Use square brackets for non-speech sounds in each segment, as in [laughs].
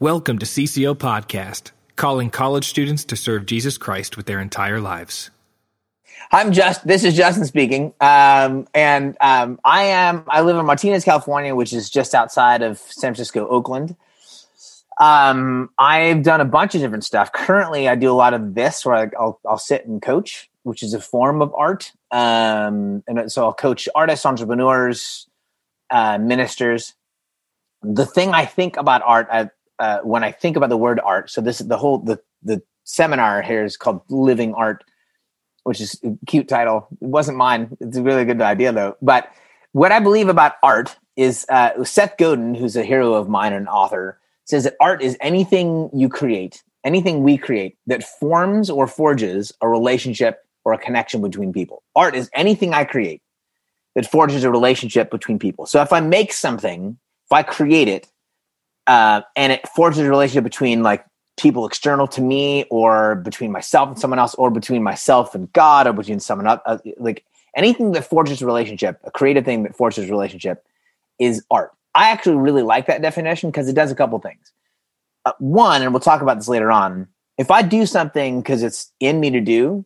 Welcome to CCO Podcast, calling college students to serve Jesus Christ with their entire lives. I'm just. This is Justin speaking, um, and um, I am. I live in Martinez, California, which is just outside of San Francisco, Oakland. Um, I've done a bunch of different stuff. Currently, I do a lot of this, where I, I'll I'll sit and coach, which is a form of art. Um, and so I'll coach artists, entrepreneurs, uh, ministers. The thing I think about art, I, uh, when I think about the word art, so this is the whole the the seminar here is called Living Art, which is a cute title. It wasn't mine. It's a really good idea though. But what I believe about art is uh, Seth Godin, who's a hero of mine and author, says that art is anything you create, anything we create that forms or forges a relationship or a connection between people. Art is anything I create that forges a relationship between people. So if I make something, if I create it, uh, and it forges a relationship between like people external to me, or between myself and someone else, or between myself and God, or between someone else, uh, like anything that forges a relationship, a creative thing that forges a relationship, is art. I actually really like that definition because it does a couple things. Uh, one, and we'll talk about this later on. If I do something because it's in me to do,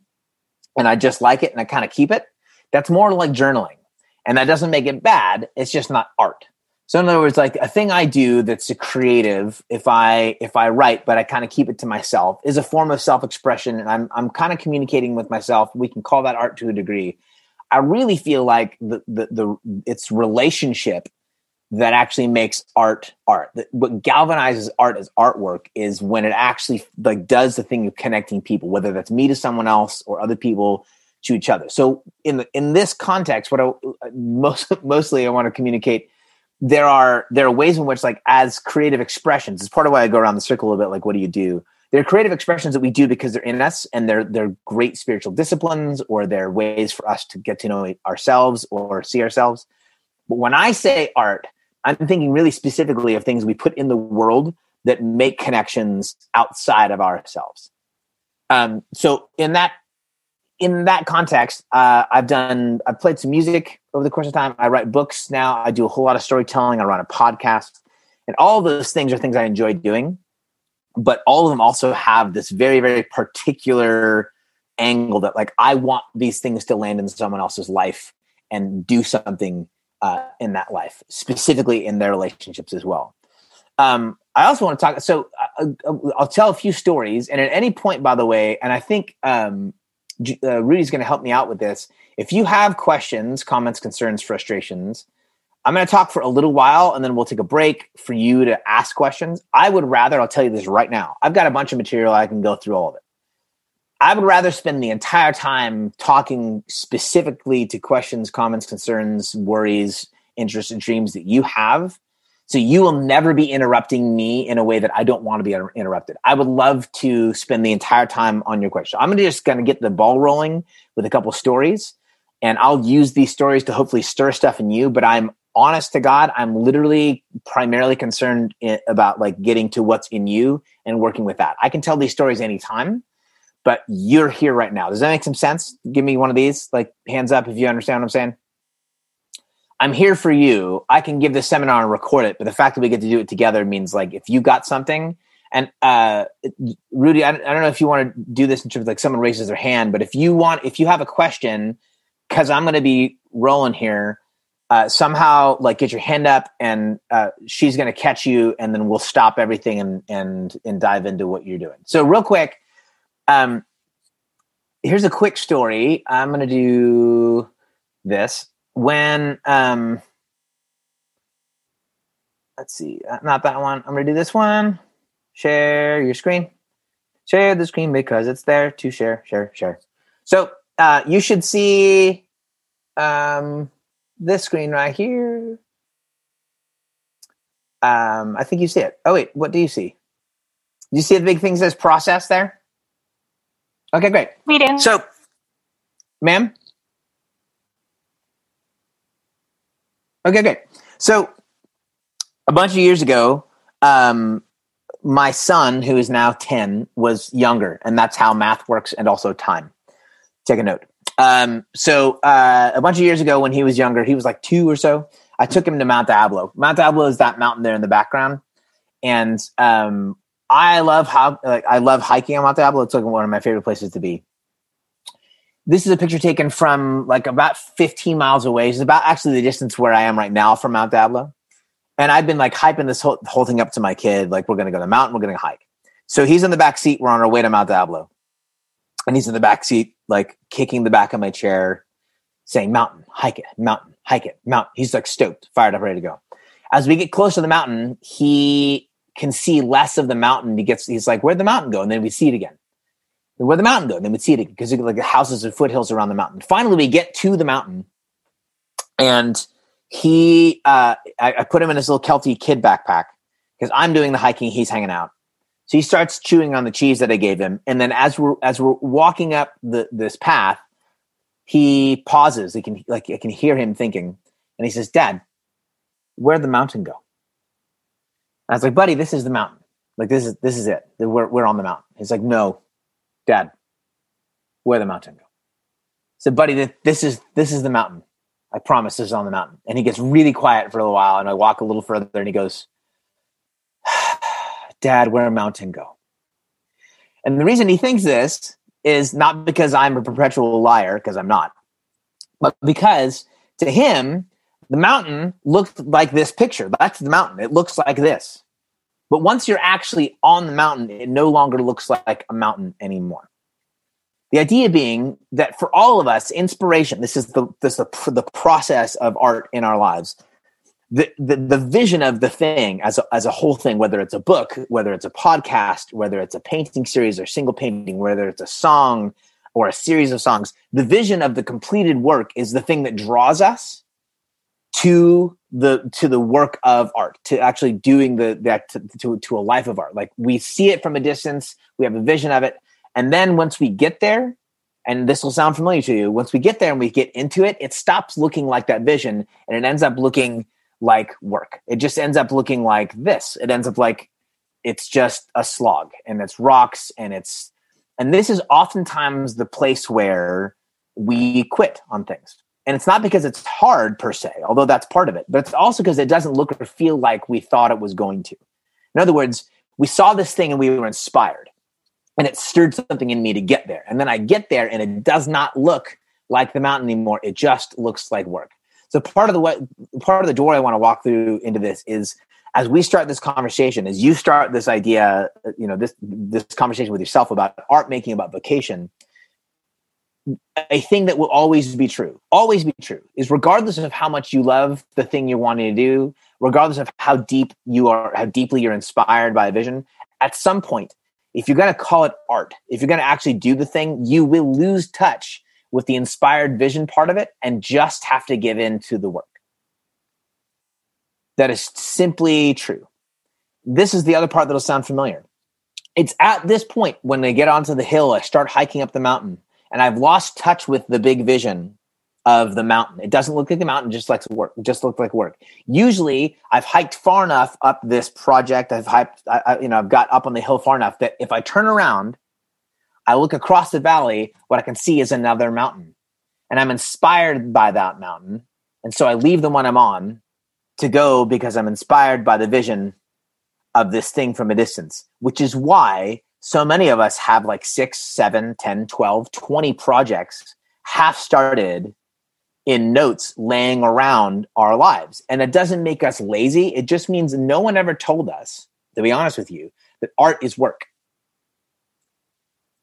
and I just like it and I kind of keep it, that's more like journaling. And that doesn't make it bad. It's just not art. So in other words, like a thing I do that's a creative, if I if I write, but I kind of keep it to myself, is a form of self-expression. And I'm I'm kind of communicating with myself. We can call that art to a degree. I really feel like the the, the it's relationship that actually makes art art. What galvanizes art as artwork is when it actually like does the thing of connecting people, whether that's me to someone else or other people to each other. So in the, in this context, what I uh, most [laughs] mostly I want to communicate there are there are ways in which like as creative expressions, it's part of why I go around the circle a little bit. Like, what do you do? They're creative expressions that we do because they're in us and they're they're great spiritual disciplines or they're ways for us to get to know ourselves or see ourselves. But when I say art, I'm thinking really specifically of things we put in the world that make connections outside of ourselves. Um, so in that in that context, uh, I've done I've played some music over the course of time. I write books now. I do a whole lot of storytelling. I run a podcast, and all those things are things I enjoy doing. But all of them also have this very very particular angle that like I want these things to land in someone else's life and do something uh, in that life, specifically in their relationships as well. Um, I also want to talk. So uh, uh, I'll tell a few stories, and at any point, by the way, and I think um, uh, Rudy's going to help me out with this. If you have questions, comments, concerns, frustrations, I'm going to talk for a little while, and then we'll take a break for you to ask questions. I would rather, I'll tell you this right now. I've got a bunch of material. I can go through all of it. I would rather spend the entire time talking specifically to questions, comments, concerns, worries, interests, and dreams that you have. So you will never be interrupting me in a way that I don't want to be interrupted. I would love to spend the entire time on your question. I'm just going to get the ball rolling with a couple stories, and I'll use these stories to hopefully stir stuff in you. But I'm honest to God, I'm literally primarily concerned about like getting to what's in you and working with that. I can tell these stories anytime but you're here right now. Does that make some sense? Give me one of these, like hands up if you understand what I'm saying. I'm here for you. I can give this seminar and record it, but the fact that we get to do it together means like if you got something, and uh, Rudy, I, I don't know if you want to do this in terms of like someone raises their hand, but if you want, if you have a question, because I'm going to be rolling here, uh, somehow like get your hand up and uh, she's going to catch you, and then we'll stop everything and and and dive into what you're doing. So real quick um, here's a quick story. I'm going to do this when um, let's see, uh, not that one. I'm going to do this one. Share your screen. Share the screen because it's there to share, share, share. So uh, you should see um, this screen right here. Um, I think you see it. Oh wait, what do you see? Do you see the big thing says process there? Okay, great. We do. So, ma'am? Okay, great. So, a bunch of years ago, um, my son, who is now 10, was younger, and that's how math works and also time. Take a note. Um, so, uh, a bunch of years ago, when he was younger, he was like two or so, I took him to Mount Diablo. Mount Diablo is that mountain there in the background and um, I love how like I love hiking on Mount Diablo. It's like one of my favorite places to be. This is a picture taken from like about 15 miles away. It's about actually the distance where I am right now from Mount Diablo. And I've been like hyping this whole, whole thing up to my kid. Like, we're going to go to the mountain, we're going to hike. So he's in the back seat. We're on our way to Mount Diablo. And he's in the back seat, like kicking the back of my chair, saying, Mountain, hike it, mountain, hike it, mountain. He's like stoked, fired up, ready to go. As we get close to the mountain, he can see less of the mountain. He gets, he's like, Where'd the mountain go? And then we see it again. Where'd the mountain go? And then we see it again because like the houses and foothills around the mountain. Finally, we get to the mountain and he uh, I, I, put him in his little Kelty kid backpack because I'm doing the hiking, he's hanging out. So he starts chewing on the cheese that I gave him, and then as we're as we're walking up the this path, he pauses. He can like I can hear him thinking, and he says, "Dad, where'd the mountain go?" And I was like, "Buddy, this is the mountain. Like this is this is it. We're we're on the mountain." He's like, "No, Dad, where'd the mountain go?" I said, "Buddy, this is this is the mountain. I promise this is on the mountain. And he gets really quiet for a little while. And I walk a little further and he goes, Dad, where a mountain go? And the reason he thinks this is not because I'm a perpetual liar, because I'm not, but because to him, the mountain looked like this picture. That's the mountain. It looks like this. But once you're actually on the mountain, it no longer looks like a mountain anymore. The idea being that for all of us, inspiration, this is the, this the, the process of art in our lives. The, the, vision of the thing as a, as a whole thing, whether it's a book, whether it's a podcast, whether it's a painting series or single painting, whether it's a song or a series of songs, the vision of the completed work is the thing that draws us to the to the work of art to actually doing the that to, to, to a life of art. Like we see it from a distance we have a vision of it and then once we get there, and this will sound familiar to you, once we get there and we get into it, it stops looking like that vision and it ends up looking like work. It just ends up looking like this. It ends up like it's just a slog and it's rocks and it's and this is oftentimes the place where we quit on things. And it's not because it's hard per se, although that's part of it, but it's also because it doesn't look or feel like we thought it was going to. In other words, we saw this thing and we were inspired and it stirred something in me to get there. And then I get there and it does not look like the mountain anymore. It just looks like work. So part of the way, part of the door I want to walk through into this is as we start this conversation, as you start this idea, uh, you know, this this conversation with yourself about art making, about vocation, a thing that will always be true, always be true, is regardless of how much you love the thing you're wanting to do, regardless of how deep you are, how deeply you're inspired by a vision, at some point if you're going to call it art, if you're going to actually do the thing, you will lose touch with the inspired vision part of it and just have to give in to the work. That is simply true. This is the other part that'll sound familiar. It's at this point when I get onto the hill, I start hiking up the mountain, and I've lost touch with the big vision of the mountain. It doesn't look like the mountain, just like work, just look like work. Usually, I've hiked far enough up this project. I've hiked, I, I, you know, I've got up on the hill far enough that if I turn around, I look across the valley. What I can see is another mountain, and I'm inspired by that mountain. And so I leave the one I'm on to go because I'm inspired by the vision of this thing from a distance, which is why so many of us have like six, seven, 10, 12, 20 projects half started in notes laying around our lives. And it doesn't make us lazy. It just means no one ever told us, to be honest with you, that art is work.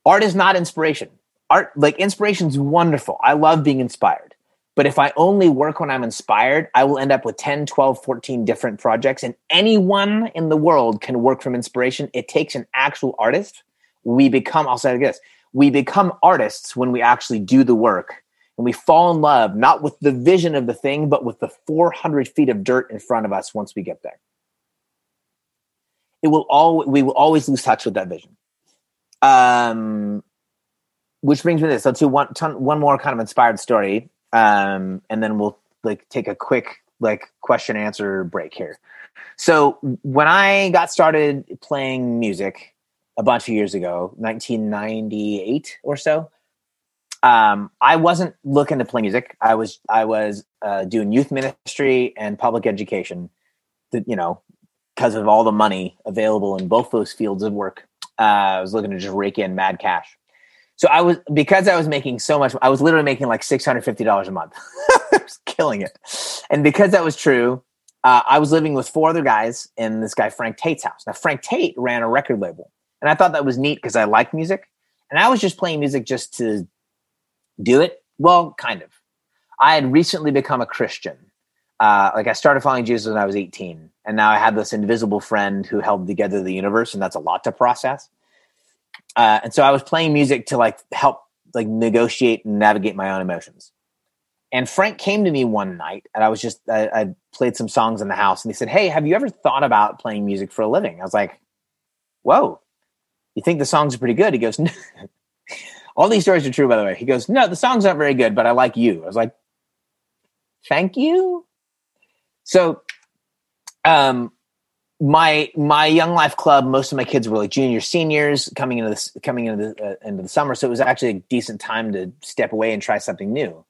Art is not inspiration. Art, like inspiration is wonderful. I love being inspired. But if I only work when I'm inspired, I will end up with 10, 12, 14 different projects. And anyone in the world can work from inspiration. It takes an actual artist. We become, I'll say this, we become artists when we actually do the work and we fall in love not with the vision of the thing but with the 400 feet of dirt in front of us once we get there it will all we will always lose touch with that vision um which brings me to this let's do one ton, one more kind of inspired story um and then we'll like take a quick like question answer break here so when i got started playing music a bunch of years ago 1998 or so um, I wasn't looking to play music. I was I was uh, doing youth ministry and public education. You know, because of all the money available in both those fields of work. Uh, I was looking to just rake in mad cash. So I was because I was making so much. I was literally making like six hundred fifty dollars a month. [laughs] I was killing it, and because that was true, uh, I was living with four other guys in this guy Frank Tate's house. Now Frank Tate ran a record label, and I thought that was neat because I liked music, and I was just playing music just to do it. Well, kind of. I had recently become a Christian. Uh, like I started following Jesus when I was 18, and now I had this invisible friend who held together the universe, and that's a lot to process. Uh, and so I was playing music to like help like negotiate and navigate my own emotions. And Frank came to me one night, and I was just I, I played some songs in the house, and he said, "Hey, have you ever thought about playing music for a living?" I was like, "Whoa, you think the songs are pretty good?" He goes, no. [laughs] "All these stories are true, by the way." He goes, "No, the songs aren't very good, but I like you." I was like, "Thank you." So, um, my my young life club most of my kids were like juniors seniors coming into this coming into the uh, into the summer. So it was actually a decent time to step away and try something new.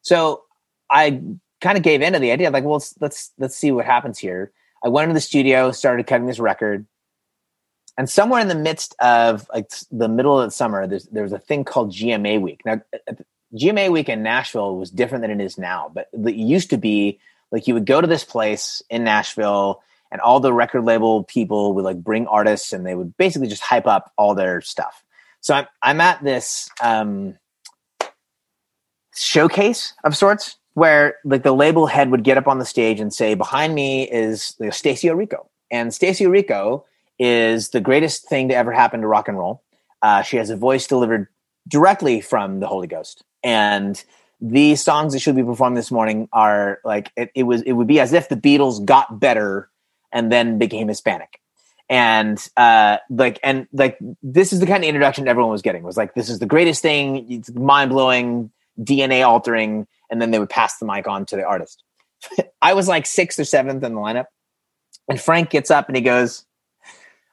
So i kind of gave into the idea like well let's let's let's see what happens here. I went into the studio started cutting this record. And somewhere in the midst of like the middle of the summer there was a thing called gma week. Now gma week in nashville was different than it is now but it used to be like you would go to this place in nashville and all the record label people would like bring artists and they would basically just hype up all their stuff. So I'm I'm at this um, showcase of sorts where like the label head would get up on the stage and say, "Behind me is like, Stacie Orrico," and Stacie Orrico is the greatest thing to ever happen to rock and roll. Uh, she has a voice delivered directly from the Holy Ghost, and these songs that she'll be performed this morning are like it, it was. It would be as if the Beatles got better and then became Hispanic. And uh, like and like this is the kind of introduction everyone was getting was like this is the greatest thing, it's mind blowing, DNA altering, and then they would pass the mic on to the artist. [laughs] I was like sixth or seventh in the lineup, and Frank gets up and he goes,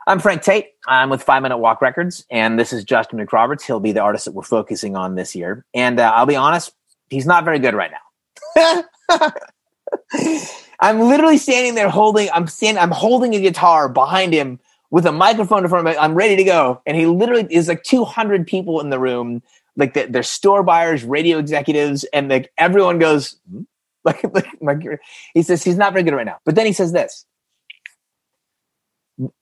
I'm Frank Tate. I'm with Five Minute Walk Records, and this is Justin McRoberts. He'll be the artist that we're focusing on this year. And uh, I'll be honest, he's not very good right now. [laughs] I'm literally standing there holding. I'm standing. I'm holding a guitar behind him with a microphone in front of me. I'm ready to go, and he literally is like 200 people in the room. Like the, they're store buyers, radio executives, and like everyone goes. Hmm? [laughs] Like, like, like he says he's not very good right now. But then he says this.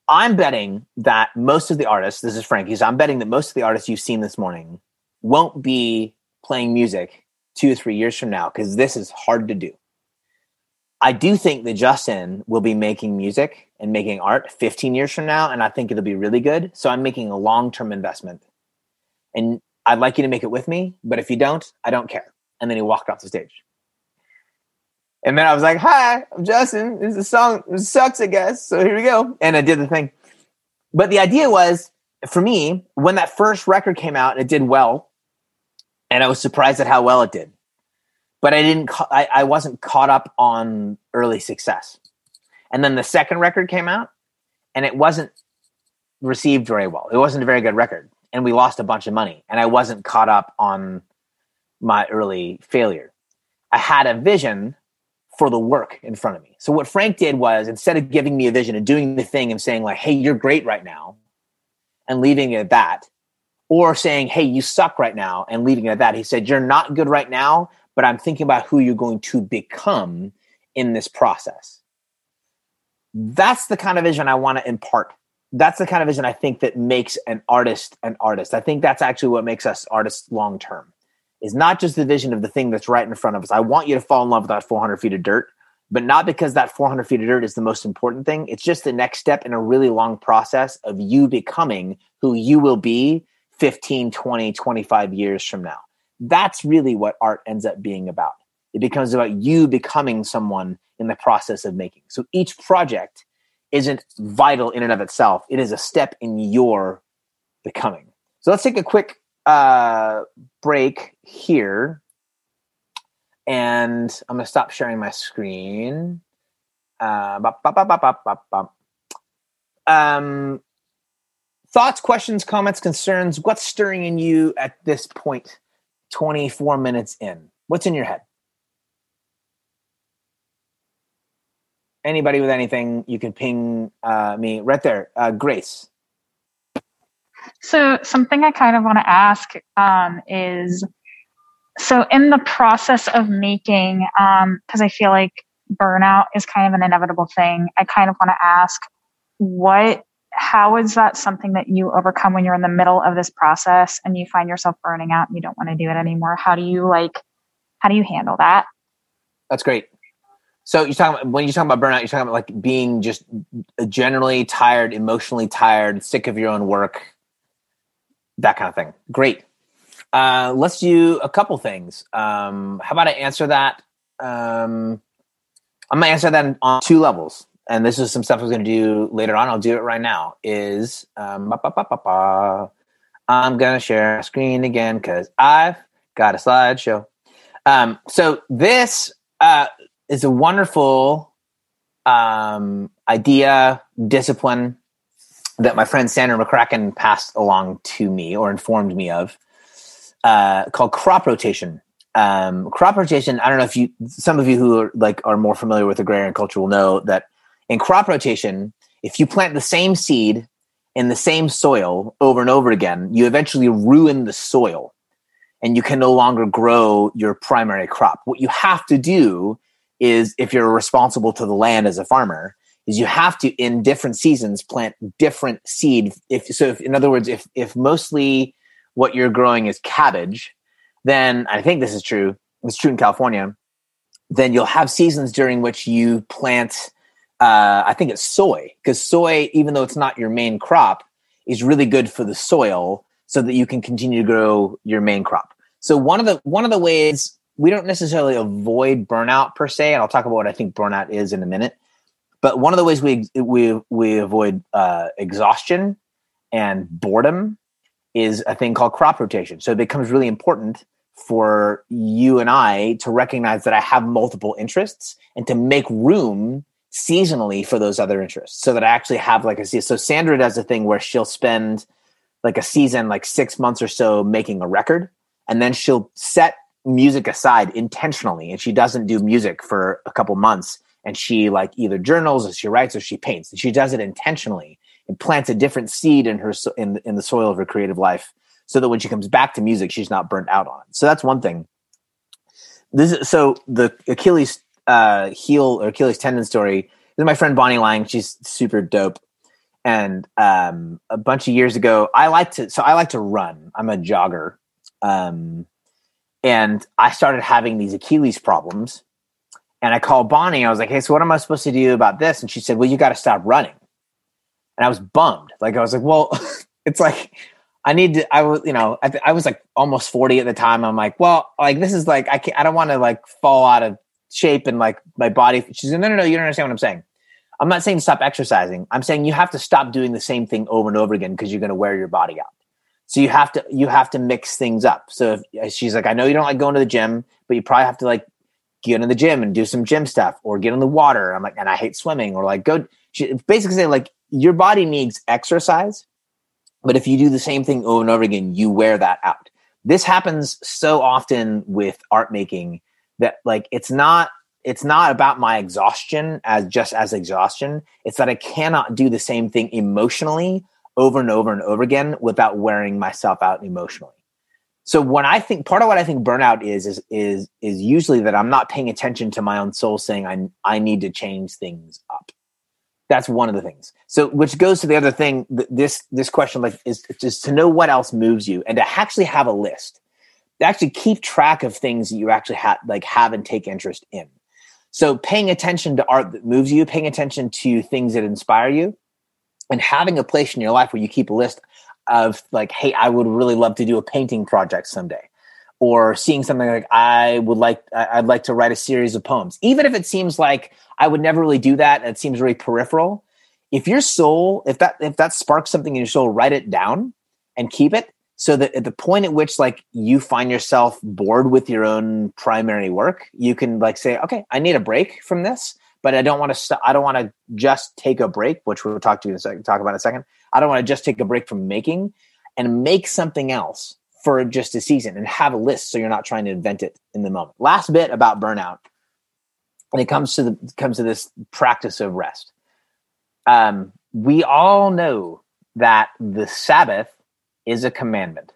I'm betting that most of the artists, this is Frankie's, I'm betting that most of the artists you've seen this morning won't be playing music two or three years from now because this is hard to do. I do think that Justin will be making music and making art 15 years from now, and I think it'll be really good. So I'm making a long term investment. And I'd like you to make it with me, but if you don't, I don't care. And then he walked off the stage. And then I was like, Hi, I'm Justin. This is a song. It sucks, I guess. So here we go. And I did the thing. But the idea was for me, when that first record came out, it did well. And I was surprised at how well it did but I didn't. I, I wasn't caught up on early success. And then the second record came out, and it wasn't received very well. It wasn't a very good record, and we lost a bunch of money. And I wasn't caught up on my early failure. I had a vision for the work in front of me. So what Frank did was instead of giving me a vision and doing the thing and saying like, "Hey, you're great right now," and leaving it at that, or saying, "Hey, you suck right now," and leaving it at that, he said, "You're not good right now, but I'm thinking about who you're going to become in this process. That's the kind of vision I want to impart. That's the kind of vision I think that makes an artist an artist. I think that's actually what makes us artists long term. Is not just the vision of the thing that's right in front of us. I want you to fall in love with that 400 feet of dirt, but not because that 400 feet of dirt is the most important thing. It's just the next step in a really long process of you becoming who you will be 15, 20, 25 years from now. That's really what art ends up being about. It becomes about you becoming someone in the process of making. So each project isn't vital in and of itself, it is a step in your becoming. So let's take a quick uh, break here. And I'm going to stop sharing my screen. Uh, um, thoughts, questions, comments, concerns. What's stirring in you at this point 24 minutes in? What's in your head? anybody with anything, you can ping uh, me right there. Uh, Grace. So, something I kind of want to ask um, is so, in the process of making, because um, I feel like burnout is kind of an inevitable thing, I kind of want to ask what, how is that something that you overcome when you're in the middle of this process and you find yourself burning out and you don't want to do it anymore? How do you like, how do you handle that? That's great. So you're talking about, when you're talking about burnout, you're talking about like being just generally tired, emotionally tired, sick of your own work, that kind of thing. Great. Uh, let's do a couple things. Um, how about I answer that? Um, I'm gonna answer that on two levels, and this is some stuff I was gonna do later on. I'll do it right now. Is um, I'm gonna share a screen again because I've got a slideshow. Um, so this uh, is a wonderful um, idea, discipline that my friend Sandra McCracken passed along to me or informed me of, uh, called crop rotation. Um, crop rotation. I don't know if you, some of you who are like are more familiar with agrarian culture will know that in crop rotation, if you plant the same seed in the same soil over and over again, you eventually ruin the soil and you can no longer grow your primary crop. What you have to do is, if you're responsible to the land as a farmer, is you have to in different seasons plant different seed. If so, if, in other words, if if mostly what you're growing is cabbage, then I think this is true. It's true in California. Then you'll have seasons during which you plant. Uh, I think it's soy because soy, even though it's not your main crop, is really good for the soil so that you can continue to grow your main crop. So one of the one of the ways we don't necessarily avoid burnout per se, and I'll talk about what I think burnout is in a minute. But one of the ways we we we avoid uh, exhaustion and boredom is a thing called crop rotation. So it becomes really important for you and I to recognize that I have multiple interests and to make room seasonally for those other interests. So that I actually have like a. So Sandra does a thing where she'll spend like a season, like six months or so making a record and then she'll set music aside intentionally and she doesn't do music for a couple months and she like either journals or she writes or she paints. And she does it intentionally and plants a different seed in her in, in the soil of her creative life so that when she comes back to music she's not burnt out on it. So that's one thing. This is, so the achilles uh, heel or achilles tendon story is my friend bonnie lang she's super dope and um, a bunch of years ago i like to so i like to run i'm a jogger um, and I started having these Achilles problems. And I called Bonnie. I was like, hey, so what am I supposed to do about this? And she said, well, you got to stop running. And I was bummed. Like, I was like, well, [laughs] it's like, I need to, I was, you know, I, I was like almost 40 at the time. I'm like, well, like, this is like, I can't, I don't want to like fall out of shape and like my body. She's like, no, no, no, you don't understand what I'm saying. I'm not saying stop exercising. I'm saying you have to stop doing the same thing over and over again because you're going to wear your body out. So you have to you have to mix things up. So if, she's like, I know you don't like going to the gym, but you probably have to like get in the gym and do some gym stuff or get in the water. I'm like, and I hate swimming or like go. She basically say like your body needs exercise, but if you do the same thing over and over again, you wear that out. This happens so often with art making that like it's not it's not about my exhaustion as just as exhaustion. It's that I cannot do the same thing emotionally over and over and over again without wearing myself out emotionally. So when I think part of what I think burnout is is is is usually that I'm not paying attention to my own soul saying I I need to change things up. That's one of the things. So which goes to the other thing this this question like is just to know what else moves you and to actually have a list. Actually keep track of things that you actually have like have and take interest in. So paying attention to art that moves you, paying attention to things that inspire you, and having a place in your life where you keep a list of like hey i would really love to do a painting project someday or seeing something like i would like i'd like to write a series of poems. Even if it seems like i would never really do that and it seems really peripheral. If your soul if that if that sparks something in your soul write it down and keep it so that at the point at which like you find yourself bored with your own primary work you can like say okay i need a break from this but I don't want to. St- I don't want to just take a break, which we'll talk to you in a second. Talk about in a second. I don't want to just take a break from making and make something else for just a season and have a list so you're not trying to invent it in the moment. Last bit about burnout and it comes to the comes to this practice of rest. Um, we all know that the Sabbath is a commandment.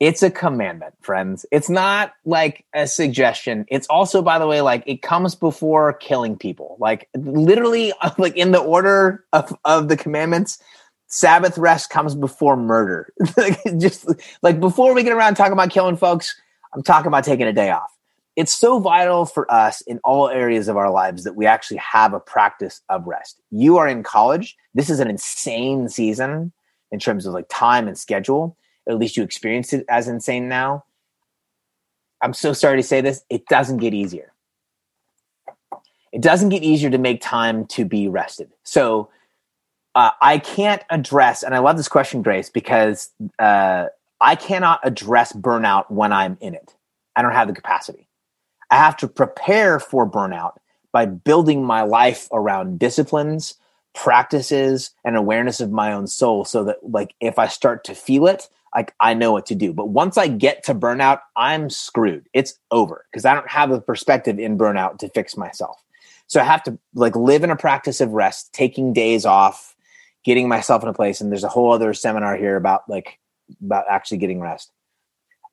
it's a commandment, friends. It's not like a suggestion. It's also, by the way, like it comes before killing people. Like literally, [laughs] like in the order of, of the commandments, Sabbath rest comes before murder. [laughs] just like before we get around talking about killing folks, I'm talking about taking a day off. It's so vital for us in all areas of our lives that we actually have a practice of rest. You are in college. This is an insane season in terms of like time and schedule. At least you experience it as insane now. I'm so sorry to say this. It doesn't get easier. It doesn't get easier to make time to be rested. So uh, I can't address, and I love this question, Grace, because uh, I cannot address burnout when I'm in it. I don't have the capacity. I have to prepare for burnout by building my life around disciplines, practices, and awareness of my own soul so that, like, if I start to feel it, like I know what to do. But once I get to burnout, I'm screwed. It's over because I don't have the perspective in burnout to fix myself. So I have to like live in a practice of rest, taking days off, getting myself in a place and there's a whole other seminar here about like about actually getting rest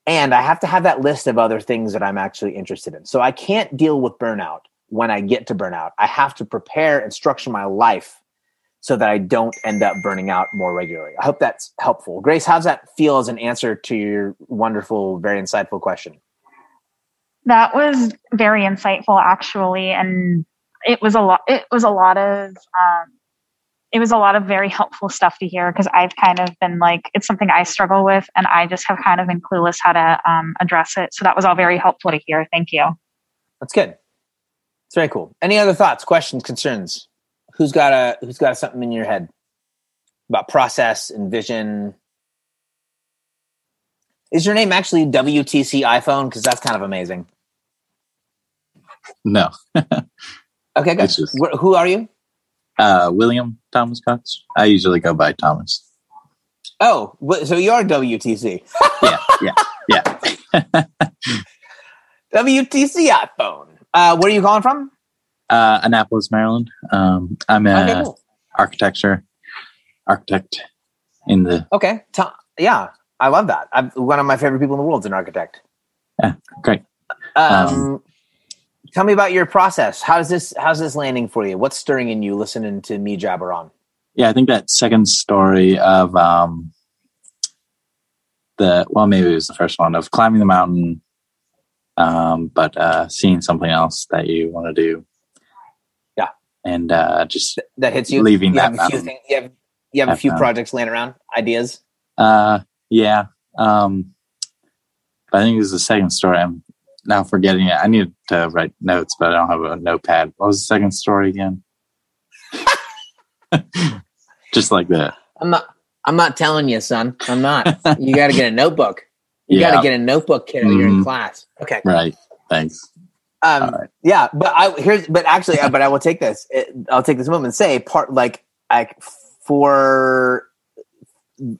and i have to have that list of other things that i'm actually interested in so i can't deal with burnout when i get to burnout i have to prepare and structure my life so that i don't end up burning out more regularly i hope that's helpful grace how's that feel as an answer to your wonderful very insightful question that was very insightful actually and it was a lot it was a lot of um, it was a lot of very helpful stuff to hear because I've kind of been like, it's something I struggle with, and I just have kind of been clueless how to um, address it. So that was all very helpful to hear. Thank you. That's good. It's very cool. Any other thoughts, questions, concerns? Who's got a Who's got something in your head about process and vision? Is your name actually WTC iPhone? Because that's kind of amazing. No. [laughs] okay, good. Just... Who are you? Uh, William Thomas Cox. I usually go by Thomas. Oh, so you are WTC? [laughs] yeah, yeah, yeah. [laughs] WTC iPhone. Uh, where are you calling from? Uh, Annapolis, Maryland. Um, I'm an okay, cool. architecture architect in the. Okay, yeah, I love that. I'm one of my favorite people in the world is an architect. Yeah, great. Um, um, Tell me about your process. How's this? How's this landing for you? What's stirring in you listening to me jabber on? Yeah, I think that second story of um, the well, maybe it was the first one of climbing the mountain, um, but uh, seeing something else that you want to do. And uh, just that hits you. Leaving you that have a few things, you have you have a few projects laying around, ideas. Uh, yeah. Um, I think it was the second story. I'm now forgetting it. I need to write notes, but I don't have a notepad. What was the second story again? [laughs] Just like that. I'm not. I'm not telling you, son. I'm not. You got to get a notebook. You [laughs] yeah. got to get a notebook, kiddo. Mm-hmm. You're in class. Okay. Right. Thanks. Um, right. Yeah, but I here's. But actually, but I will take this. It, I'll take this moment and say part like like for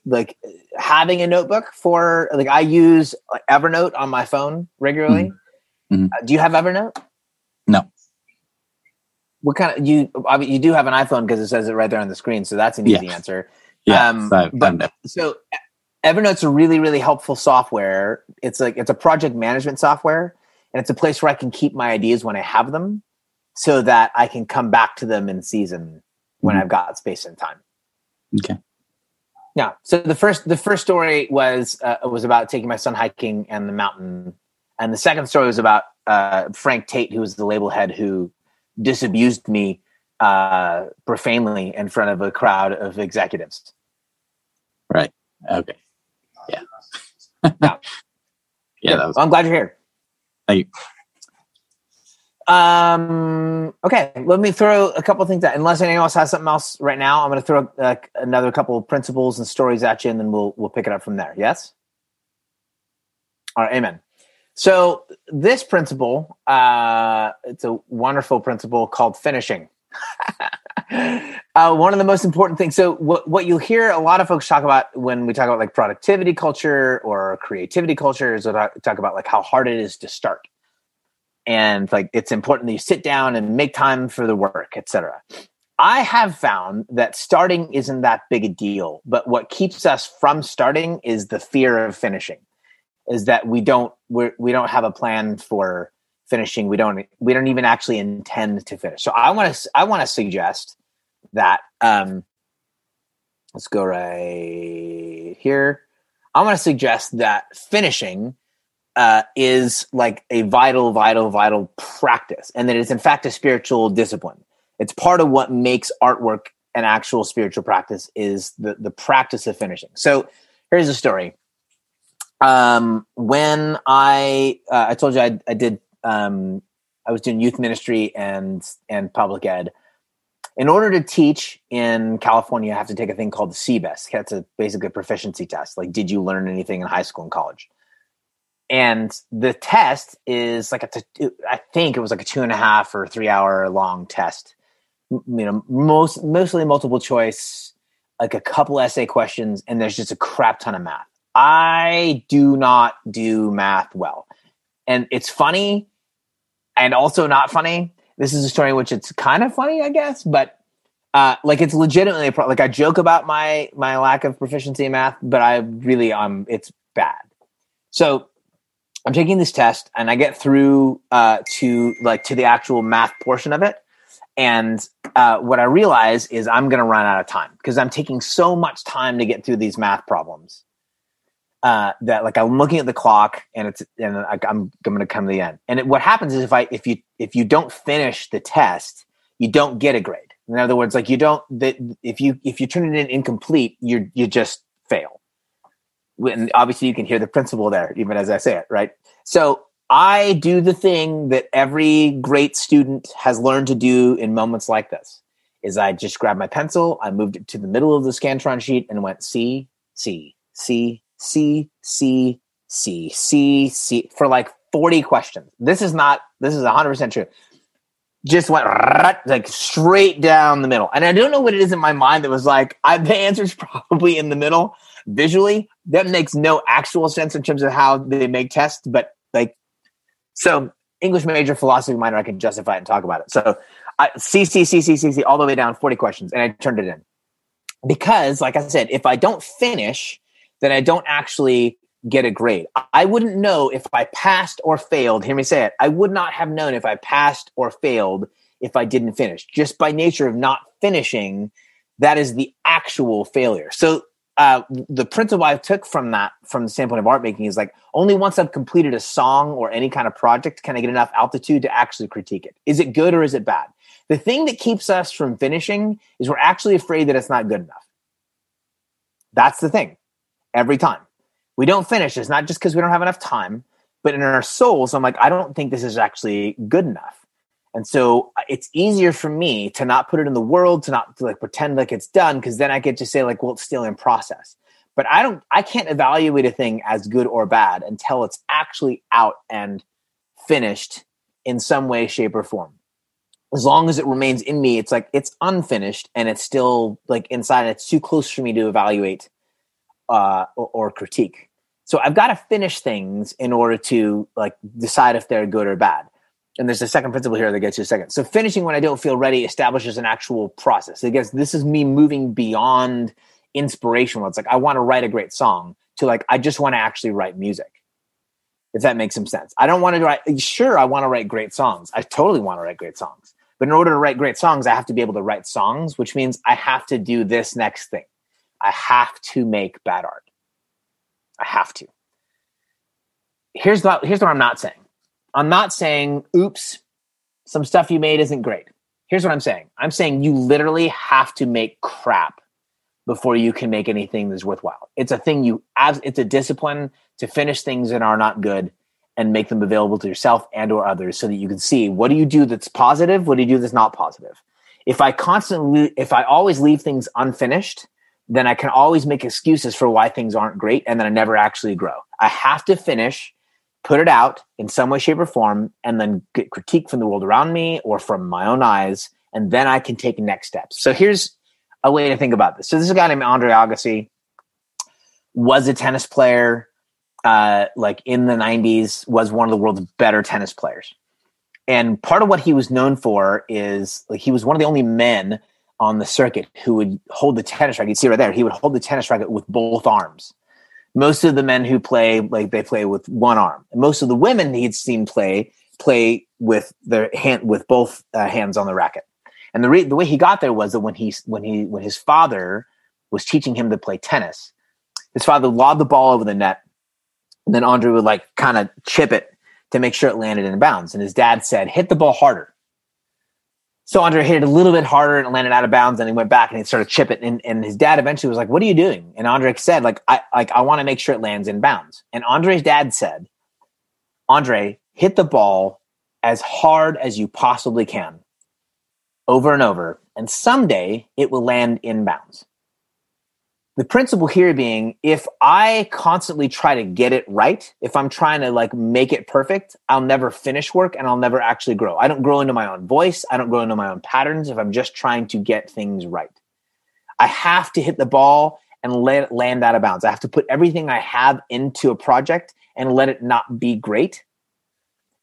like having a notebook for like I use like Evernote on my phone regularly. Mm-hmm. mm-hmm. Uh, do you have Evernote? No. What kind of you? I mean, You do have an iPhone because it says it right there on the screen, so that's an easy answer. Yeah, um, but so Evernote's a really really helpful software. It's like it's a project management software, and it's a place where I can keep my ideas when I have them, so that I can come back to them in season when mm-hmm. I've got space and time. Okay. Yeah. So the first the first story was uh, was about taking my son hiking and the mountain, and the second story was about uh, Frank Tate, who was the label head who disabused me uh, profanely in front of a crowd of executives. Right. Okay. Yeah. yeah. [laughs] yeah. was- I'm glad you're here. Um. Okay. Let me throw a couple things out. Unless anyone else has something else right now, I'm going to throw uh, another couple of principles and stories at you, and then we'll we'll pick it up from there. Yes. All right. Amen. So this principle, uh, it's a wonderful principle called finishing. [laughs] [laughs] uh, one of the most important things. So what what you hear a lot of folks talk about when we talk about like productivity culture or creativity culture is talk about like how hard it is to start and like it's important that you sit down and make time for the work, etc. I have found that starting isn't that big a deal, but what keeps us from starting is the fear of finishing. Is that we don't we're, we don't have a plan for finishing. We don't we don't even actually intend to finish. So I want to I want to suggest that um, let's go right here. I want to suggest that finishing uh, is like a vital, vital, vital practice, and that it's in fact a spiritual discipline. It's part of what makes artwork an actual spiritual practice is the the practice of finishing. So here's a story. Um, when I uh, I told you I, I did um, I was doing youth ministry and and public ed. In order to teach in California, I have to take a thing called the CBEST. That's a basically a proficiency test. Like, did you learn anything in high school and college? and the test is like a I think it was like a two and a half or three hour long test you know most mostly multiple choice like a couple essay questions and there's just a crap ton of math i do not do math well and it's funny and also not funny. This is a story in which it's kind of funny i guess but uh, like it's legitimately a pro- like i joke about my my lack of proficiency in math but i really um it's bad. So I'm taking this test and I get through uh, to like to the actual math portion of it. And uh, what I realize is I'm going to run out of time because I'm taking so much time to get through these math problems uh, that like I'm looking at the clock and it's and I, I'm, I'm going to come to the end. And it, what happens is if I if you if you don't finish the test, you don't get a grade. In other words, like you don't that if you if you turn it in incomplete, you you just fail and obviously you can hear the principle there even as i say it right so i do the thing that every great student has learned to do in moments like this is i just grabbed my pencil i moved it to the middle of the scantron sheet and went c c c c c c c c for like 40 questions. This is not this is 100% true. Just went like straight down the middle. And i don't know what it is in my mind that was like I, the answer's [laughs] probably in the middle. Visually that makes no actual sense in terms of how they make tests but like so english major philosophy minor i can justify it and talk about it. So I, c c c c c c all the way down 40 questions and i turned it in. Because like i said if i don't finish then i don't actually get a grade i wouldn't know if i passed or failed hear me say it i would not have known if i passed or failed if i didn't finish just by nature of not finishing that is the actual failure so uh, the principle I took from that, from the standpoint of art making, is like only once I've completed a song or any kind of project can I get enough altitude to actually critique it. Is it good or is it bad? The thing that keeps us from finishing is we're actually afraid that it's not good enough. That's the thing. Every time we don't finish, it's not just because we don't have enough time, but in our souls, I'm like, I don't think this is actually good enough. And so uh, it's easier for me to not put it in the world, to not to like pretend like it's done, because then I get to say like, well, it's still in process. But I don't, I can't evaluate a thing as good or bad until it's actually out and finished in some way, shape, or form. As long as it remains in me, it's like it's unfinished and it's still like inside. It's too close for me to evaluate uh, or, critique. So I've got to finish things in order to like decide if they're good or bad and there's a second principle here that gets you a second. So finishing when I don't feel ready establishes an actual process. I guess this is me moving beyond inspiration. Where it's like I want to write a great song to like I just want to actually write music. If that makes some sense. I don't want to write. Sure, I want to write great songs. I totally want to write great songs. But in order to write great songs, I have to be able to write songs, which means I have to do this next thing. I have to make bad art. I have to. Here's what here's what I'm not saying. I'm not saying, oops, some stuff you made isn't great. Here's what I'm saying I'm saying you literally have to make crap before you can make anything that's worthwhile. It's a thing you, it's a discipline to finish things that are not good and make them available to yourself and or others so that you can see what do you do that's positive what do you do that's not positive if i constantly if i always leave things unfinished then i can always make excuses for why things aren't great and then i never actually grow i have to finish put it out in some way, shape, or form, and then get critique from the world around me or from my own eyes, and then I can take next steps. So here's a way to think about this. So this is a guy named Andre Agassi, was a tennis player, uh, like in the '90s, was one of the world's better tennis players. and part of what he was known for is like he was one of the only men on the circuit who would hold the tennis racket. You see right there, he would hold the tennis racket with both arms. Most of the men who play like they play with one arm. Most of the women he'd seen play play with their hand with both uh, hands on the racket. And the re- the way he got there was that when he when he when his father was teaching him to play tennis, his father lobbed the ball over the net, and then Andre would like kind of chip it to make sure it landed in bounds. And his dad said, "Hit the ball harder." So Andre hit it a little bit harder and landed out of bounds. And he went back and he started chip it. And, and his dad eventually was like, "What are you doing?" And Andre said, "Like I like I want to make sure it lands in bounds." And Andre's dad said, "Andre, hit the ball as hard as you possibly can, over and over, and someday it will land in bounds." The principle here being if i constantly try to get it right if i'm trying to like make it perfect i'll never finish work and i'll never actually grow. I don't grow into my own voice. I don't grow into my own patterns if i'm just trying to get things right. I have to hit the ball and let it land out of bounds. I have to put everything i have into a project and let it not be great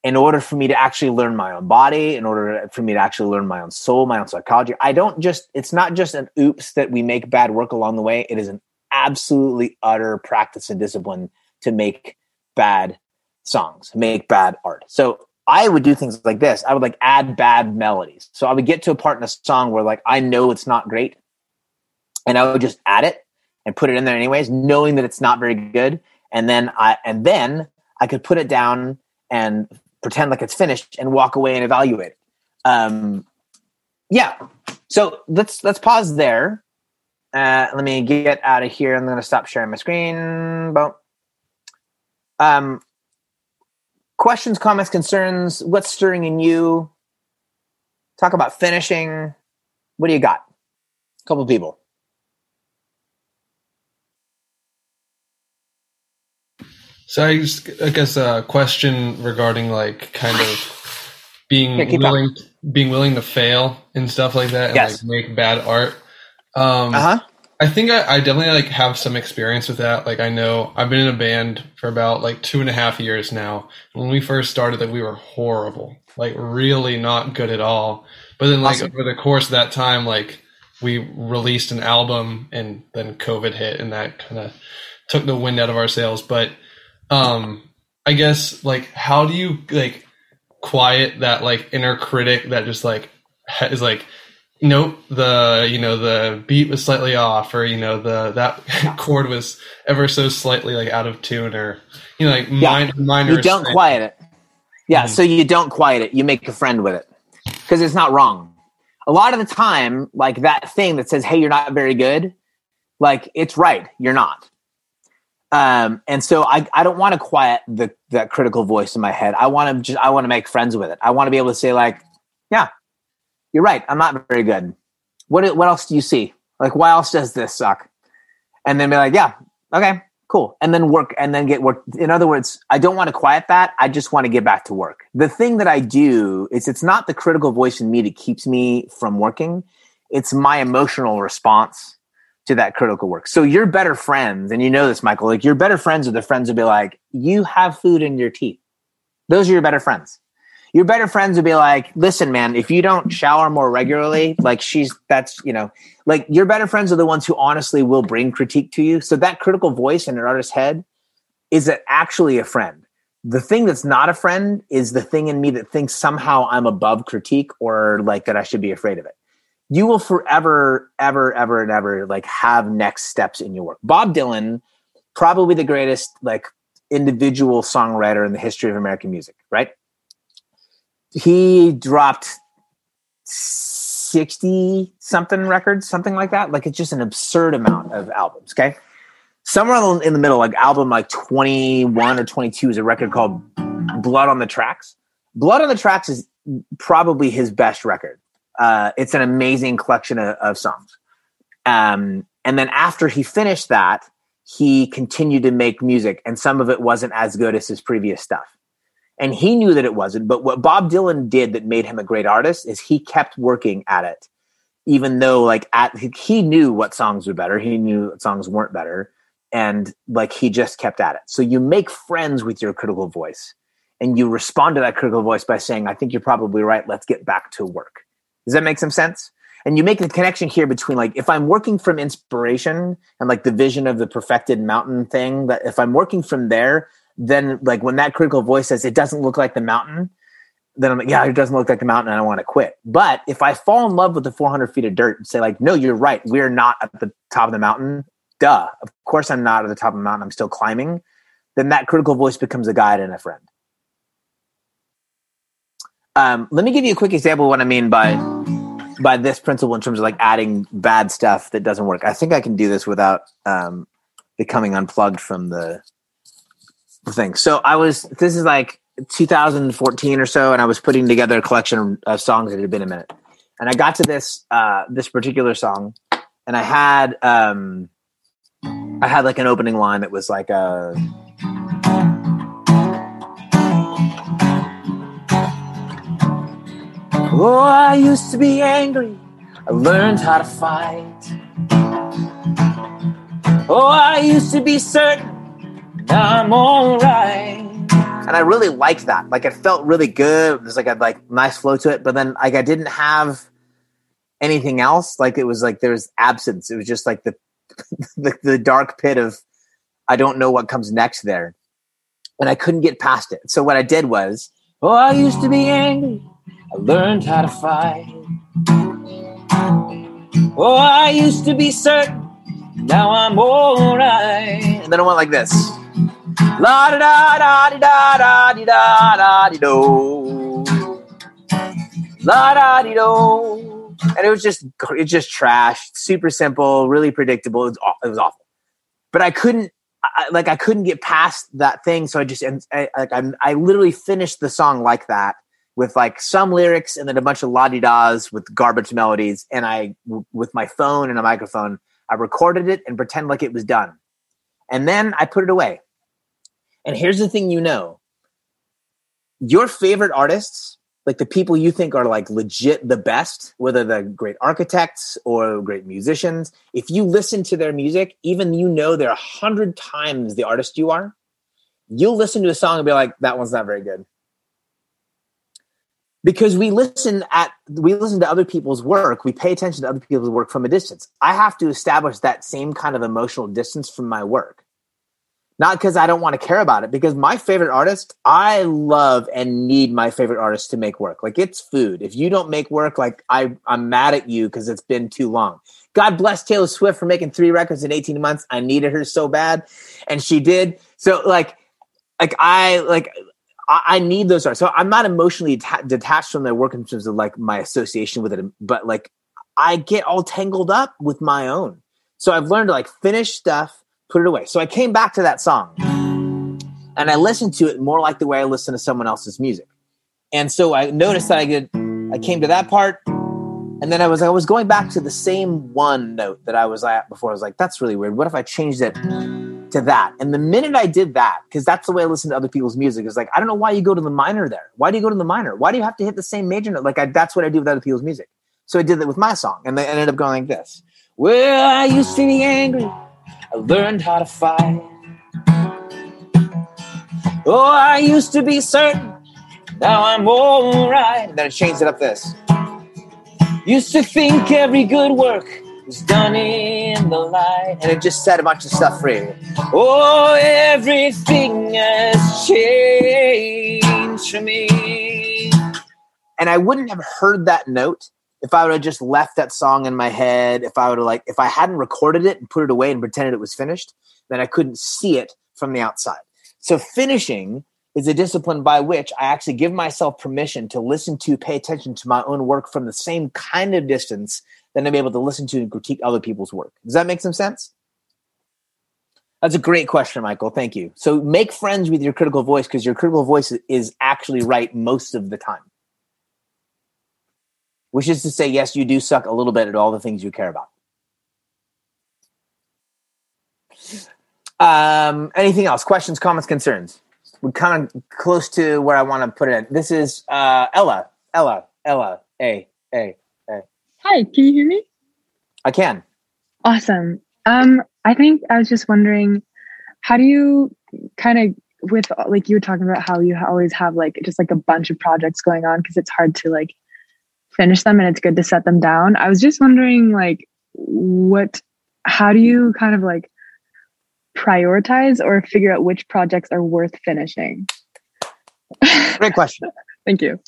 in order for me to actually learn my own body, in order for me to actually learn my own soul, my own psychology. I don't just, it's not just an oops that we make bad work along the way. It is an absolutely utter practice and discipline to make bad songs, make bad art. So I would do things like this. I would like add bad melodies. So I would get to a part in a song where like I know it's not great and I would just add it and put it in there anyways, knowing that it's not very good. And then I, and then I could put it down and pretend like it's finished and walk away and evaluate. Um, yeah. So let's let's pause there. Uh, let me get out of here. I'm going to stop sharing my screen. Boom. Um, questions, comments, concerns. What's stirring in you? Talk about finishing. What do you got? A couple people. So I, just, I guess a question regarding like kind of being willing, being willing to fail and stuff like that, and Yes. like make bad art. Um, Uh huh. I think I, I definitely like have some experience with that. Like I know I've been in a band for about like two and a half years now. When we first started, that we were horrible, like really not good at all. But then like Awesome. over the course of that time, like we released an album, and then COVID hit, and that kind of took the wind out of our sails. But um, I guess like how do you like quiet that like inner critic that just like is like nope the you know the beat was slightly off or you know the that [laughs] chord was ever so slightly like out of tune or you know like Yeah. minor minor You don't thing. quiet it. Yeah, Mhm. so you don't quiet it. You make a friend with it because it's not wrong. A lot of the time, like that thing that says, "Hey, you're not very good," like it's right. You're not. Um, and so I, I don't want to quiet the that critical voice in my head. I want to just I want to make friends with it. I want to be able to say like, "Yeah, you're right. I'm not very good. What what else do you see? Like, why else does this suck?" And then be like, "Yeah, okay, cool and then work and then get work in other words i don't want to quiet that i just want to get back to work the thing that i do is it's not the critical voice in me that keeps me from working it's my emotional response to that critical work so you're better friends and you know this michael like your better friends are the friends who be like you have food in your teeth those are your better friends your better friends would be like listen man if you don't shower more regularly like she's that's you know like your better friends are the ones who honestly will bring critique to you. So that critical voice in an artist's head is actually a friend. The thing that's not a friend is the thing in me that thinks somehow I'm above critique or like that I should be afraid of it. You will forever, ever, ever, and ever like have next steps in your work. Bob Dylan, probably the greatest like individual songwriter in the history of American music, right? He dropped 60 something records, something like that. Like it's just an absurd amount of albums. Okay. Somewhere in the middle, like album like 21 or 22 is a record called Blood on the Tracks. Blood on the Tracks is probably his best record. Uh, it's an amazing collection of, of songs. Um, and then after he finished that, he continued to make music, and some of it wasn't as good as his previous stuff and he knew that it wasn't but what bob dylan did that made him a great artist is he kept working at it even though like at he knew what songs were better he knew what songs weren't better and like he just kept at it so you make friends with your critical voice and you respond to that critical voice by saying, I think you're probably right. Let's get back to work. Does that make some sense? And you make the connection here between like if I'm working from inspiration and like the vision of the perfected mountain thing, that if I'm working from there, then like when that critical voice says it doesn't look like the mountain, then I'm like, yeah, it doesn't look like the mountain and I want to quit. But if I fall in love with the 400 feet of dirt and say like, no, you're right. We're not at the top of the mountain. Duh. Of course I'm not at the top of the mountain. I'm still climbing. Then that critical voice becomes a guide and a friend. Um, let me give you a quick example of what I mean by by this principle in terms of like adding bad stuff that doesn't work. I think I can do this without um, becoming unplugged from the, thing. So I was this is like 2014 or so, and I was putting together a collection of songs that had been a minute, and I got to this uh, this particular song, and I had um, I had like an opening line that was like a. Oh, I used to be angry. I learned how to fight. Oh, I used to be certain. I'm all right. And I really liked that. Like it felt really good. There's like a like nice flow to it. But then like I didn't have anything else. Like it was like there was absence. It was just like the [laughs] the, the dark pit of I don't know what comes next there. And I couldn't get past it. So what I did was, oh, I used to be angry. I learned how to fight. Oh, I used to be certain. Now I'm all right. And then I went like this. La da da da da da da da da da do. La da di do. And it was just it just trash. Super simple, really predictable. It was, it was awful. But I couldn't I, like I couldn't get past that thing, so I just I, like I, I literally finished the song like that with like some lyrics and then a bunch of la di das with garbage melodies. And I, w- with my phone and a microphone, I recorded it and pretend like it was done. And then I put it away. And here's the thing you know your favorite artists, like the people you think are like legit the best, whether they're great architects or great musicians, if you listen to their music, even you know they're a hundred times the artist you are, you'll listen to a song and be like, that one's not very good because we listen at we listen to other people's work. We pay attention to other people's work from a distance. I have to establish that same kind of emotional distance from my work. Not because i don't want to care about it because my favorite artist i love and need my favorite artist to make work. Like it's food. If you don't make work like I, i'm mad at you because it's been too long. God bless taylor swift for making three records in 18 months. I needed her so bad and she did. So like like i like I, I need those artists. So I'm not emotionally ta- detached from their work in terms of like my association with it, but like I get all tangled up with my own. So I've learned to like finish stuff, put it away. So I came back to that song and I listened to it more like the way I listen to someone else's music. And so I noticed that I could, I came to that part and then I was I was going back to the same one note that I was at before. I was like, that's really weird. What if I changed it to that. And the minute I did that, because that's the way I listen to other people's music, is like, I don't know why you go to the minor there. Why do you go to the minor? Why do you have to hit the same major note? Like, I, that's what I do with other people's music. So I did that with my song, and they ended up going like this. Well, I used to be angry. I learned how to fight. Oh, I used to be certain. Now I'm all right. And then I changed it up this. Used to think every good work was done in the light. And it just set a bunch of stuff free. Oh, everything has changed for me. And I wouldn't have heard that note if I would have just left that song in my head. If I would have like, if I hadn't recorded it and put it away and pretended it was finished, then I couldn't see it from the outside. So finishing is a discipline by which I actually give myself permission to listen to, pay attention to my own work from the same kind of distance then I'm able to listen to and critique other people's work. Does that make some sense? That's a great question, Michael. Thank you. So make friends with your critical voice because your critical voice is actually right most of the time. Which is to say, yes, you do suck a little bit at all the things you care about. Um, anything else? Questions, comments, concerns? We're kind of close to where I want to put it. This is uh, Ella. Ella. Ella. A. A. Hi, can you hear me? I can. Awesome. Um, I think I was just wondering, how do you kind of with like you were talking about how you always have like just like a bunch of projects going on because it's hard to like finish them and it's good to set them down. I was just wondering like what how do you kind of like prioritize or figure out which projects are worth finishing? Great question. [laughs] Thank you.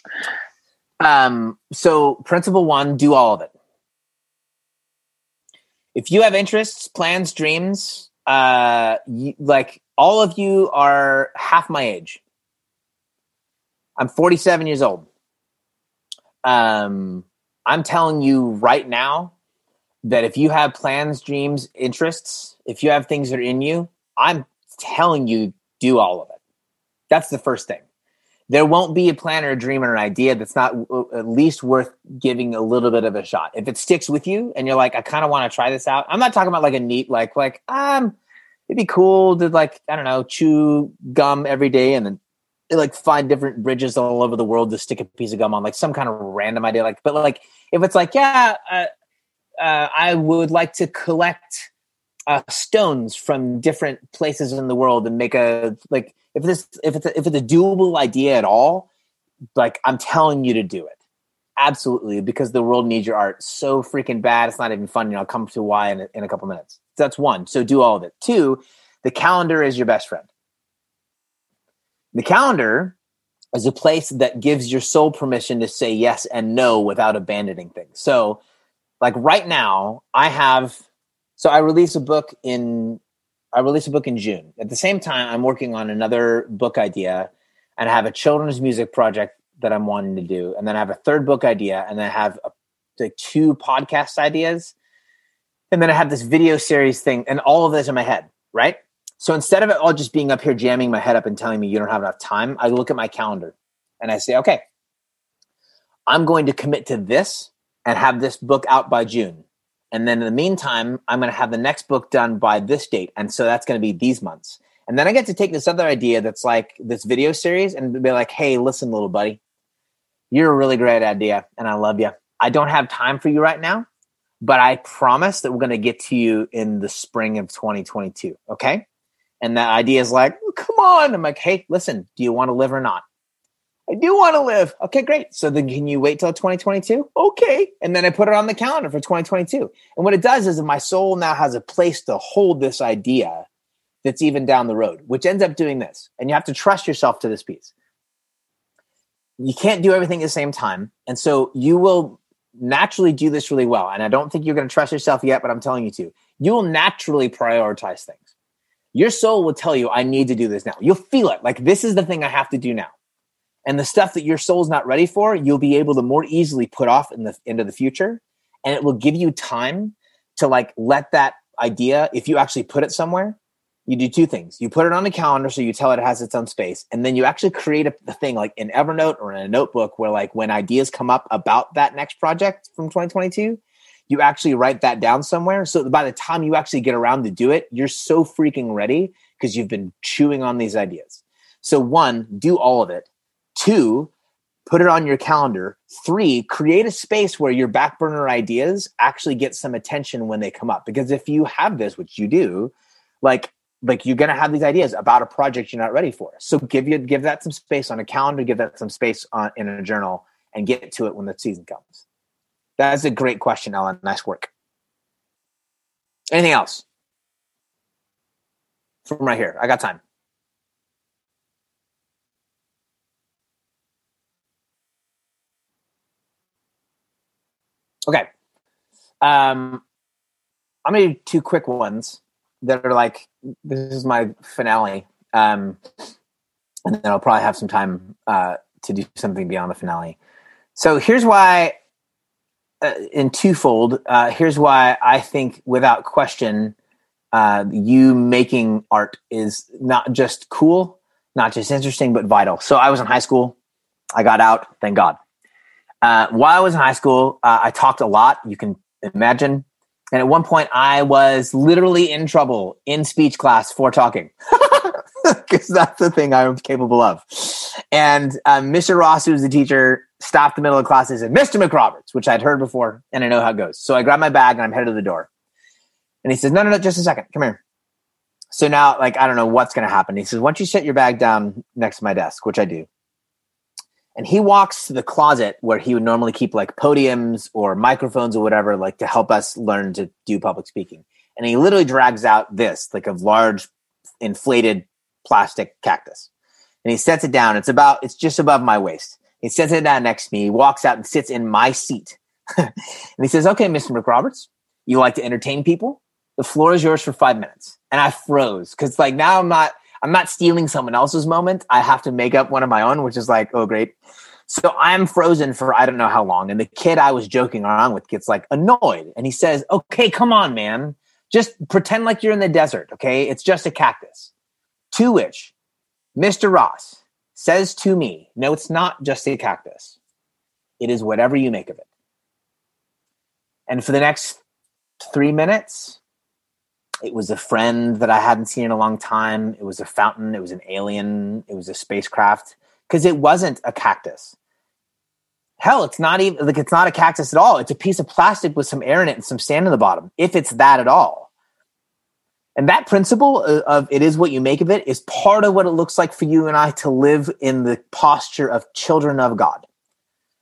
Um, so, principle one do all of it. If you have interests, plans, dreams, uh, you, like all of you are half my age. I'm 47 years old. Um, I'm telling you right now that if you have plans, dreams, interests, if you have things that are in you, I'm telling you do all of it. That's the first thing. There won't be a plan or a dream or an idea that's not at least worth giving a little bit of a shot. If it sticks with you and you're like, I kind of want to try this out. I'm not talking about like a neat, like, like, um, it'd be cool to like, I don't know, chew gum every day and then like find different bridges all over the world to stick a piece of gum on, like some kind of random idea. Like, but like, if it's like, yeah, uh, uh, I would like to collect uh, stones from different places in the world and make a like if this if it's a, if it's a doable idea at all, like I'm telling you to do it. Absolutely, because the world needs your art so freaking bad. It's not even fun. You know, I'll come to why in a, in a couple minutes. That's one. So do all of it. Two, the calendar is your best friend. The calendar is a place that gives your soul permission to say yes and no without abandoning things. So like right now i have so i release a book in i release a book in june at the same time i'm working on another book idea and i have a children's music project that i'm wanting to do and then i have a third book idea and then i have a, like two podcast ideas and then i have this video series thing and all of this in my head right so instead of it all just being up here jamming my head up and telling me you don't have enough time i look at my calendar and i say okay i'm going to commit to this and have this book out by June. And then in the meantime, I'm going to have the next book done by this date. And so that's going to be these months. And then I get to take this other idea that's like this video series and be like, hey, listen, little buddy, you're a really great idea and I love you. I don't have time for you right now, but I promise that we're going to get to you in the spring of 2022. Okay. And that idea is like, come on. I'm like, hey, listen, do you want to live or not? I do want to live. Okay, great. So then can you wait till 2022? Okay. And then I put it on the calendar for 2022. And what it does is my soul now has a place to hold this idea that's even down the road, which ends up doing this. And you have to trust yourself to this piece. You can't do everything at the same time. And so you will naturally do this really well. And I don't think you're going to trust yourself yet, but I'm telling you to. You will naturally prioritize things. Your soul will tell you, I need to do this now. You'll feel it. Like, this is the thing I have to do now and the stuff that your soul's not ready for you'll be able to more easily put off in the into the future. And it will give you time to like let that idea if you actually put it somewhere you do two things. You put it on a calendar so you tell it it has its own space. And then you actually create a, a thing like in evernote or in a notebook where like when ideas come up about that next project from 2022 you actually write that down somewhere. So by the time you actually get around to do it you're so freaking ready because you've been chewing on these ideas. So one do all of it Two, put it on your calendar. Three, create a space where your back burner ideas actually get some attention when they come up. Because if you have this, which you do, like like you're gonna have these ideas about a project you're not ready for. So give you give that some space on a calendar, give that some space on in a journal, and get to it when the season comes. That's a great question, Ellen. Nice work. Anything else? From right here. I got time. Okay. Um, I'm gonna do two quick ones that are like this is my finale. Um, and then I'll probably have some time uh, to do something beyond the finale. So here's why, uh, in twofold. Uh, here's why I think, without question, uh, you making art is not just cool, not just interesting, but vital. So I was in high school. I got out. Thank God. Uh, while I was in high school, uh, I talked a lot. You can imagine. And at one point, I was literally in trouble in speech class for talking [laughs] because that's the thing I'm capable of. And uh, Mr. Ross, who was the teacher, stopped the middle of class and said, Mr. McRoberts, which I'd heard before and I know how it goes. So I grab my bag and I'm headed to the door. And he says, No, no, no, just a second. Come here. So now, like, I don't know what's going to happen. He says, once you set your bag down next to my desk, which I do, and he walks to the closet where he would normally keep like podiums or microphones or whatever, like to help us learn to do public speaking. And he literally drags out this, like a large inflated plastic cactus. And he sets it down. It's about, it's just above my waist. He sets it down next to me. He walks out and sits in my seat. [laughs] and he says, Okay, Mr. McRoberts, you like to entertain people? The floor is yours for five minutes. And I froze because like now I'm not I'm not stealing someone else's moment. I have to make up one of my own, which is like, oh great. So I'm frozen for I don't know how long. And the kid I was joking around with gets like annoyed and he says, Okay, come on, man. Just pretend like you're in the desert, okay? It's just a cactus. To which Mr. Ross says to me, No, it's not just a cactus. It is whatever you make of it. And for the next three minutes, it was a friend that I hadn't seen in a long time. It was a fountain. It was an alien. It was a spacecraft because it wasn't a cactus. Hell, it's not even like it's not a cactus at all. It's a piece of plastic with some air in it and some sand in the bottom, if it's that at all. And that principle uh, of it is what you make of it is part of what it looks like for you and I to live in the posture of children of God.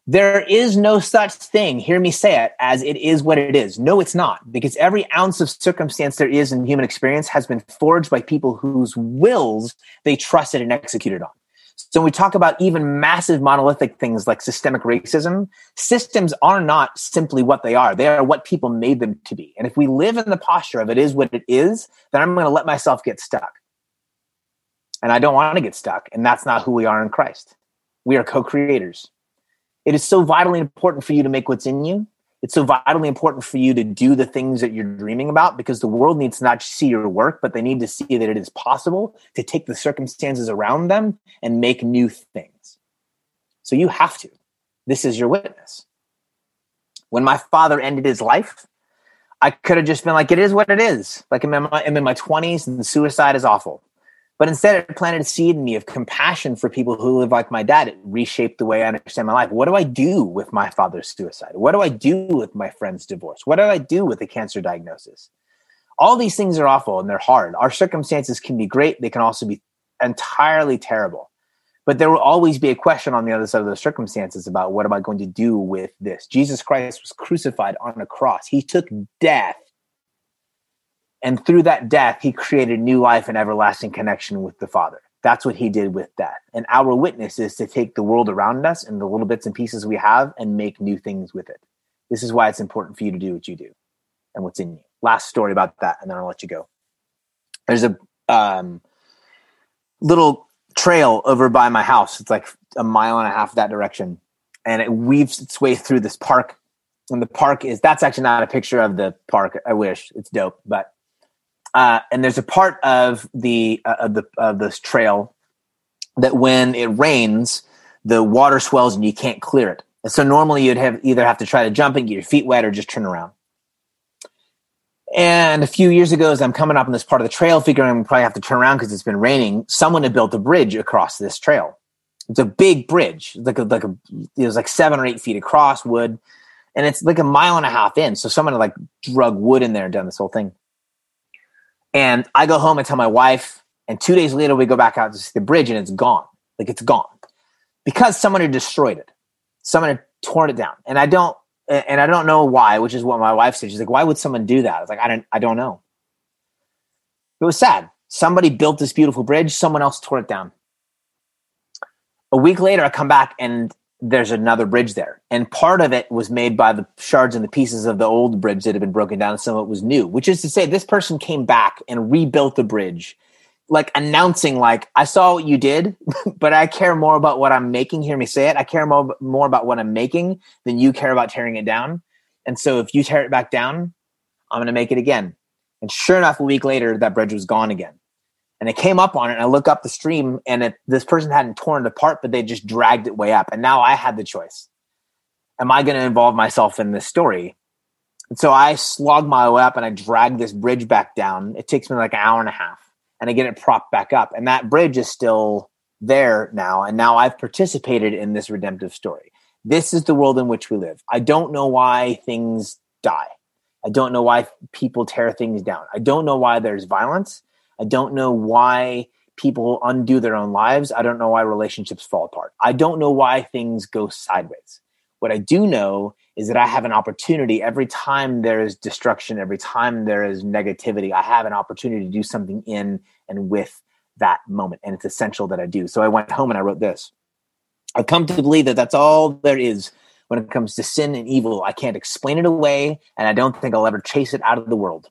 There is no such thing, hear me say it, as it is what it is. No, it's not, because every ounce of circumstance there is in human experience has been forged by people whose wills they trusted and executed on. So when we talk about even massive monolithic things like systemic racism, systems are not simply what they are. They are what people made them to be. And if we live in the posture of it is what it is, then I'm going to let myself get stuck. And I don't want to get stuck. And that's not who we are in Christ. We are co-creators. It is so vitally important for you to make what's in you. It's so vitally important for you to do the things that you're dreaming about because the world needs to not see your work, but they need to see that it is possible to take the circumstances around them and make new things. So you have to. This is your witness. When my father ended his life, I could have just been like, it is what it is. Like I'm in my, I'm in my 20s and suicide is awful. But instead, it planted a seed in me of compassion for people who live like my dad. It reshaped the way I understand my life. What do I do with my father's suicide? What do I do with my friend's divorce? What do I do with a cancer diagnosis? All these things are awful and they're hard. Our circumstances can be great, they can also be entirely terrible. But there will always be a question on the other side of those circumstances about what am I going to do with this? Jesus Christ was crucified on a cross, He took death and through that death, he created new life and everlasting connection with the Father. That's what he did with death. And our witness is to take the world around us and the little bits and pieces we have and make new things with it. This is why it's important for you to do what you do and what's in you. Last story about that, and then I'll let you go. There's a um, little trail over by my house. It's like a mile and a half that direction. And it weaves its way through this park. And the park is that's actually not a picture of the park. I wish it's dope, but uh, and there's a part of the uh, of the of this trail that when it rains, the water swells and you can't clear it. And so normally you'd have either have to try to jump and get your feet wet or just turn around. And a few years ago, as I'm coming up on this part of the trail, figuring I'm probably have to turn around because it's been raining, someone had built a bridge across this trail. It's a big bridge, like a, like a, it was like seven or eight feet across, wood, and it's like a mile and a half in. So someone had like drug wood in there and done this whole thing. And I go home and tell my wife, and two days later we go back out to see the bridge and it's gone. Like it's gone. Because someone had destroyed it. Someone had torn it down. And I don't and I don't know why, which is what my wife said. She's like, why would someone do that? I was like, I don't I don't know. It was sad. Somebody built this beautiful bridge, someone else tore it down. A week later, I come back and there's another bridge there. And part of it was made by the shards and the pieces of the old bridge that had been broken down. And some of it was new, which is to say, this person came back and rebuilt the bridge, like announcing, like, I saw what you did, [laughs] but I care more about what I'm making. Hear me say it. I care more, more about what I'm making than you care about tearing it down. And so if you tear it back down, I'm going to make it again. And sure enough, a week later, that bridge was gone again and I came up on it and I look up the stream and it, this person hadn't torn it apart, but they just dragged it way up. And now I had the choice. Am I going to involve myself in this story? And so I slog my way up and I drag this bridge back down. It takes me like an hour and a half and I get it propped back up. And that bridge is still there now. And now I've participated in this redemptive story. This is the world in which we live. I don't know why things die. I don't know why people tear things down. I don't know why there's violence. I don't know why people undo their own lives. I don't know why relationships fall apart. I don't know why things go sideways. What I do know is that I have an opportunity every time there is destruction, every time there is negativity, I have an opportunity to do something in and with that moment. And it's essential that I do. So I went home and I wrote this. I've come to believe that that's all there is when it comes to sin and evil. I can't explain it away, and I don't think I'll ever chase it out of the world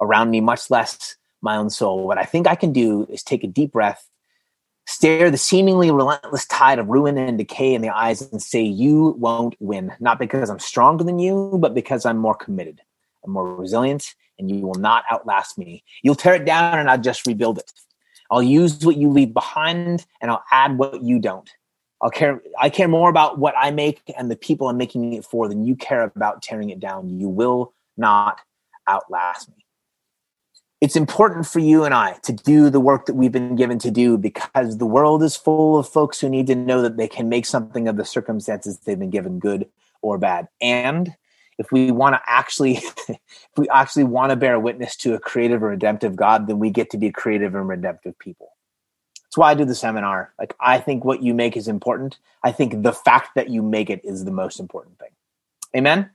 around me, much less my own soul. What I think I can do is take a deep breath, stare the seemingly relentless tide of ruin and decay in the eyes, and say, You won't win. Not because I'm stronger than you, but because I'm more committed. I'm more resilient, and you will not outlast me. You'll tear it down, and I'll just rebuild it. I'll use what you leave behind, and I'll add what you don't. I'll care. I care more about what I make and the people I'm making it for than you care about tearing it down. You will not outlast me. It's important for you and I to do the work that we've been given to do because the world is full of folks who need to know that they can make something of the circumstances they've been given, good or bad. And if we want to actually, [laughs] if we actually want to bear witness to a creative and redemptive God, then we get to be creative and redemptive people. That's why I do the seminar. Like, I think what you make is important. I think the fact that you make it is the most important thing. Amen.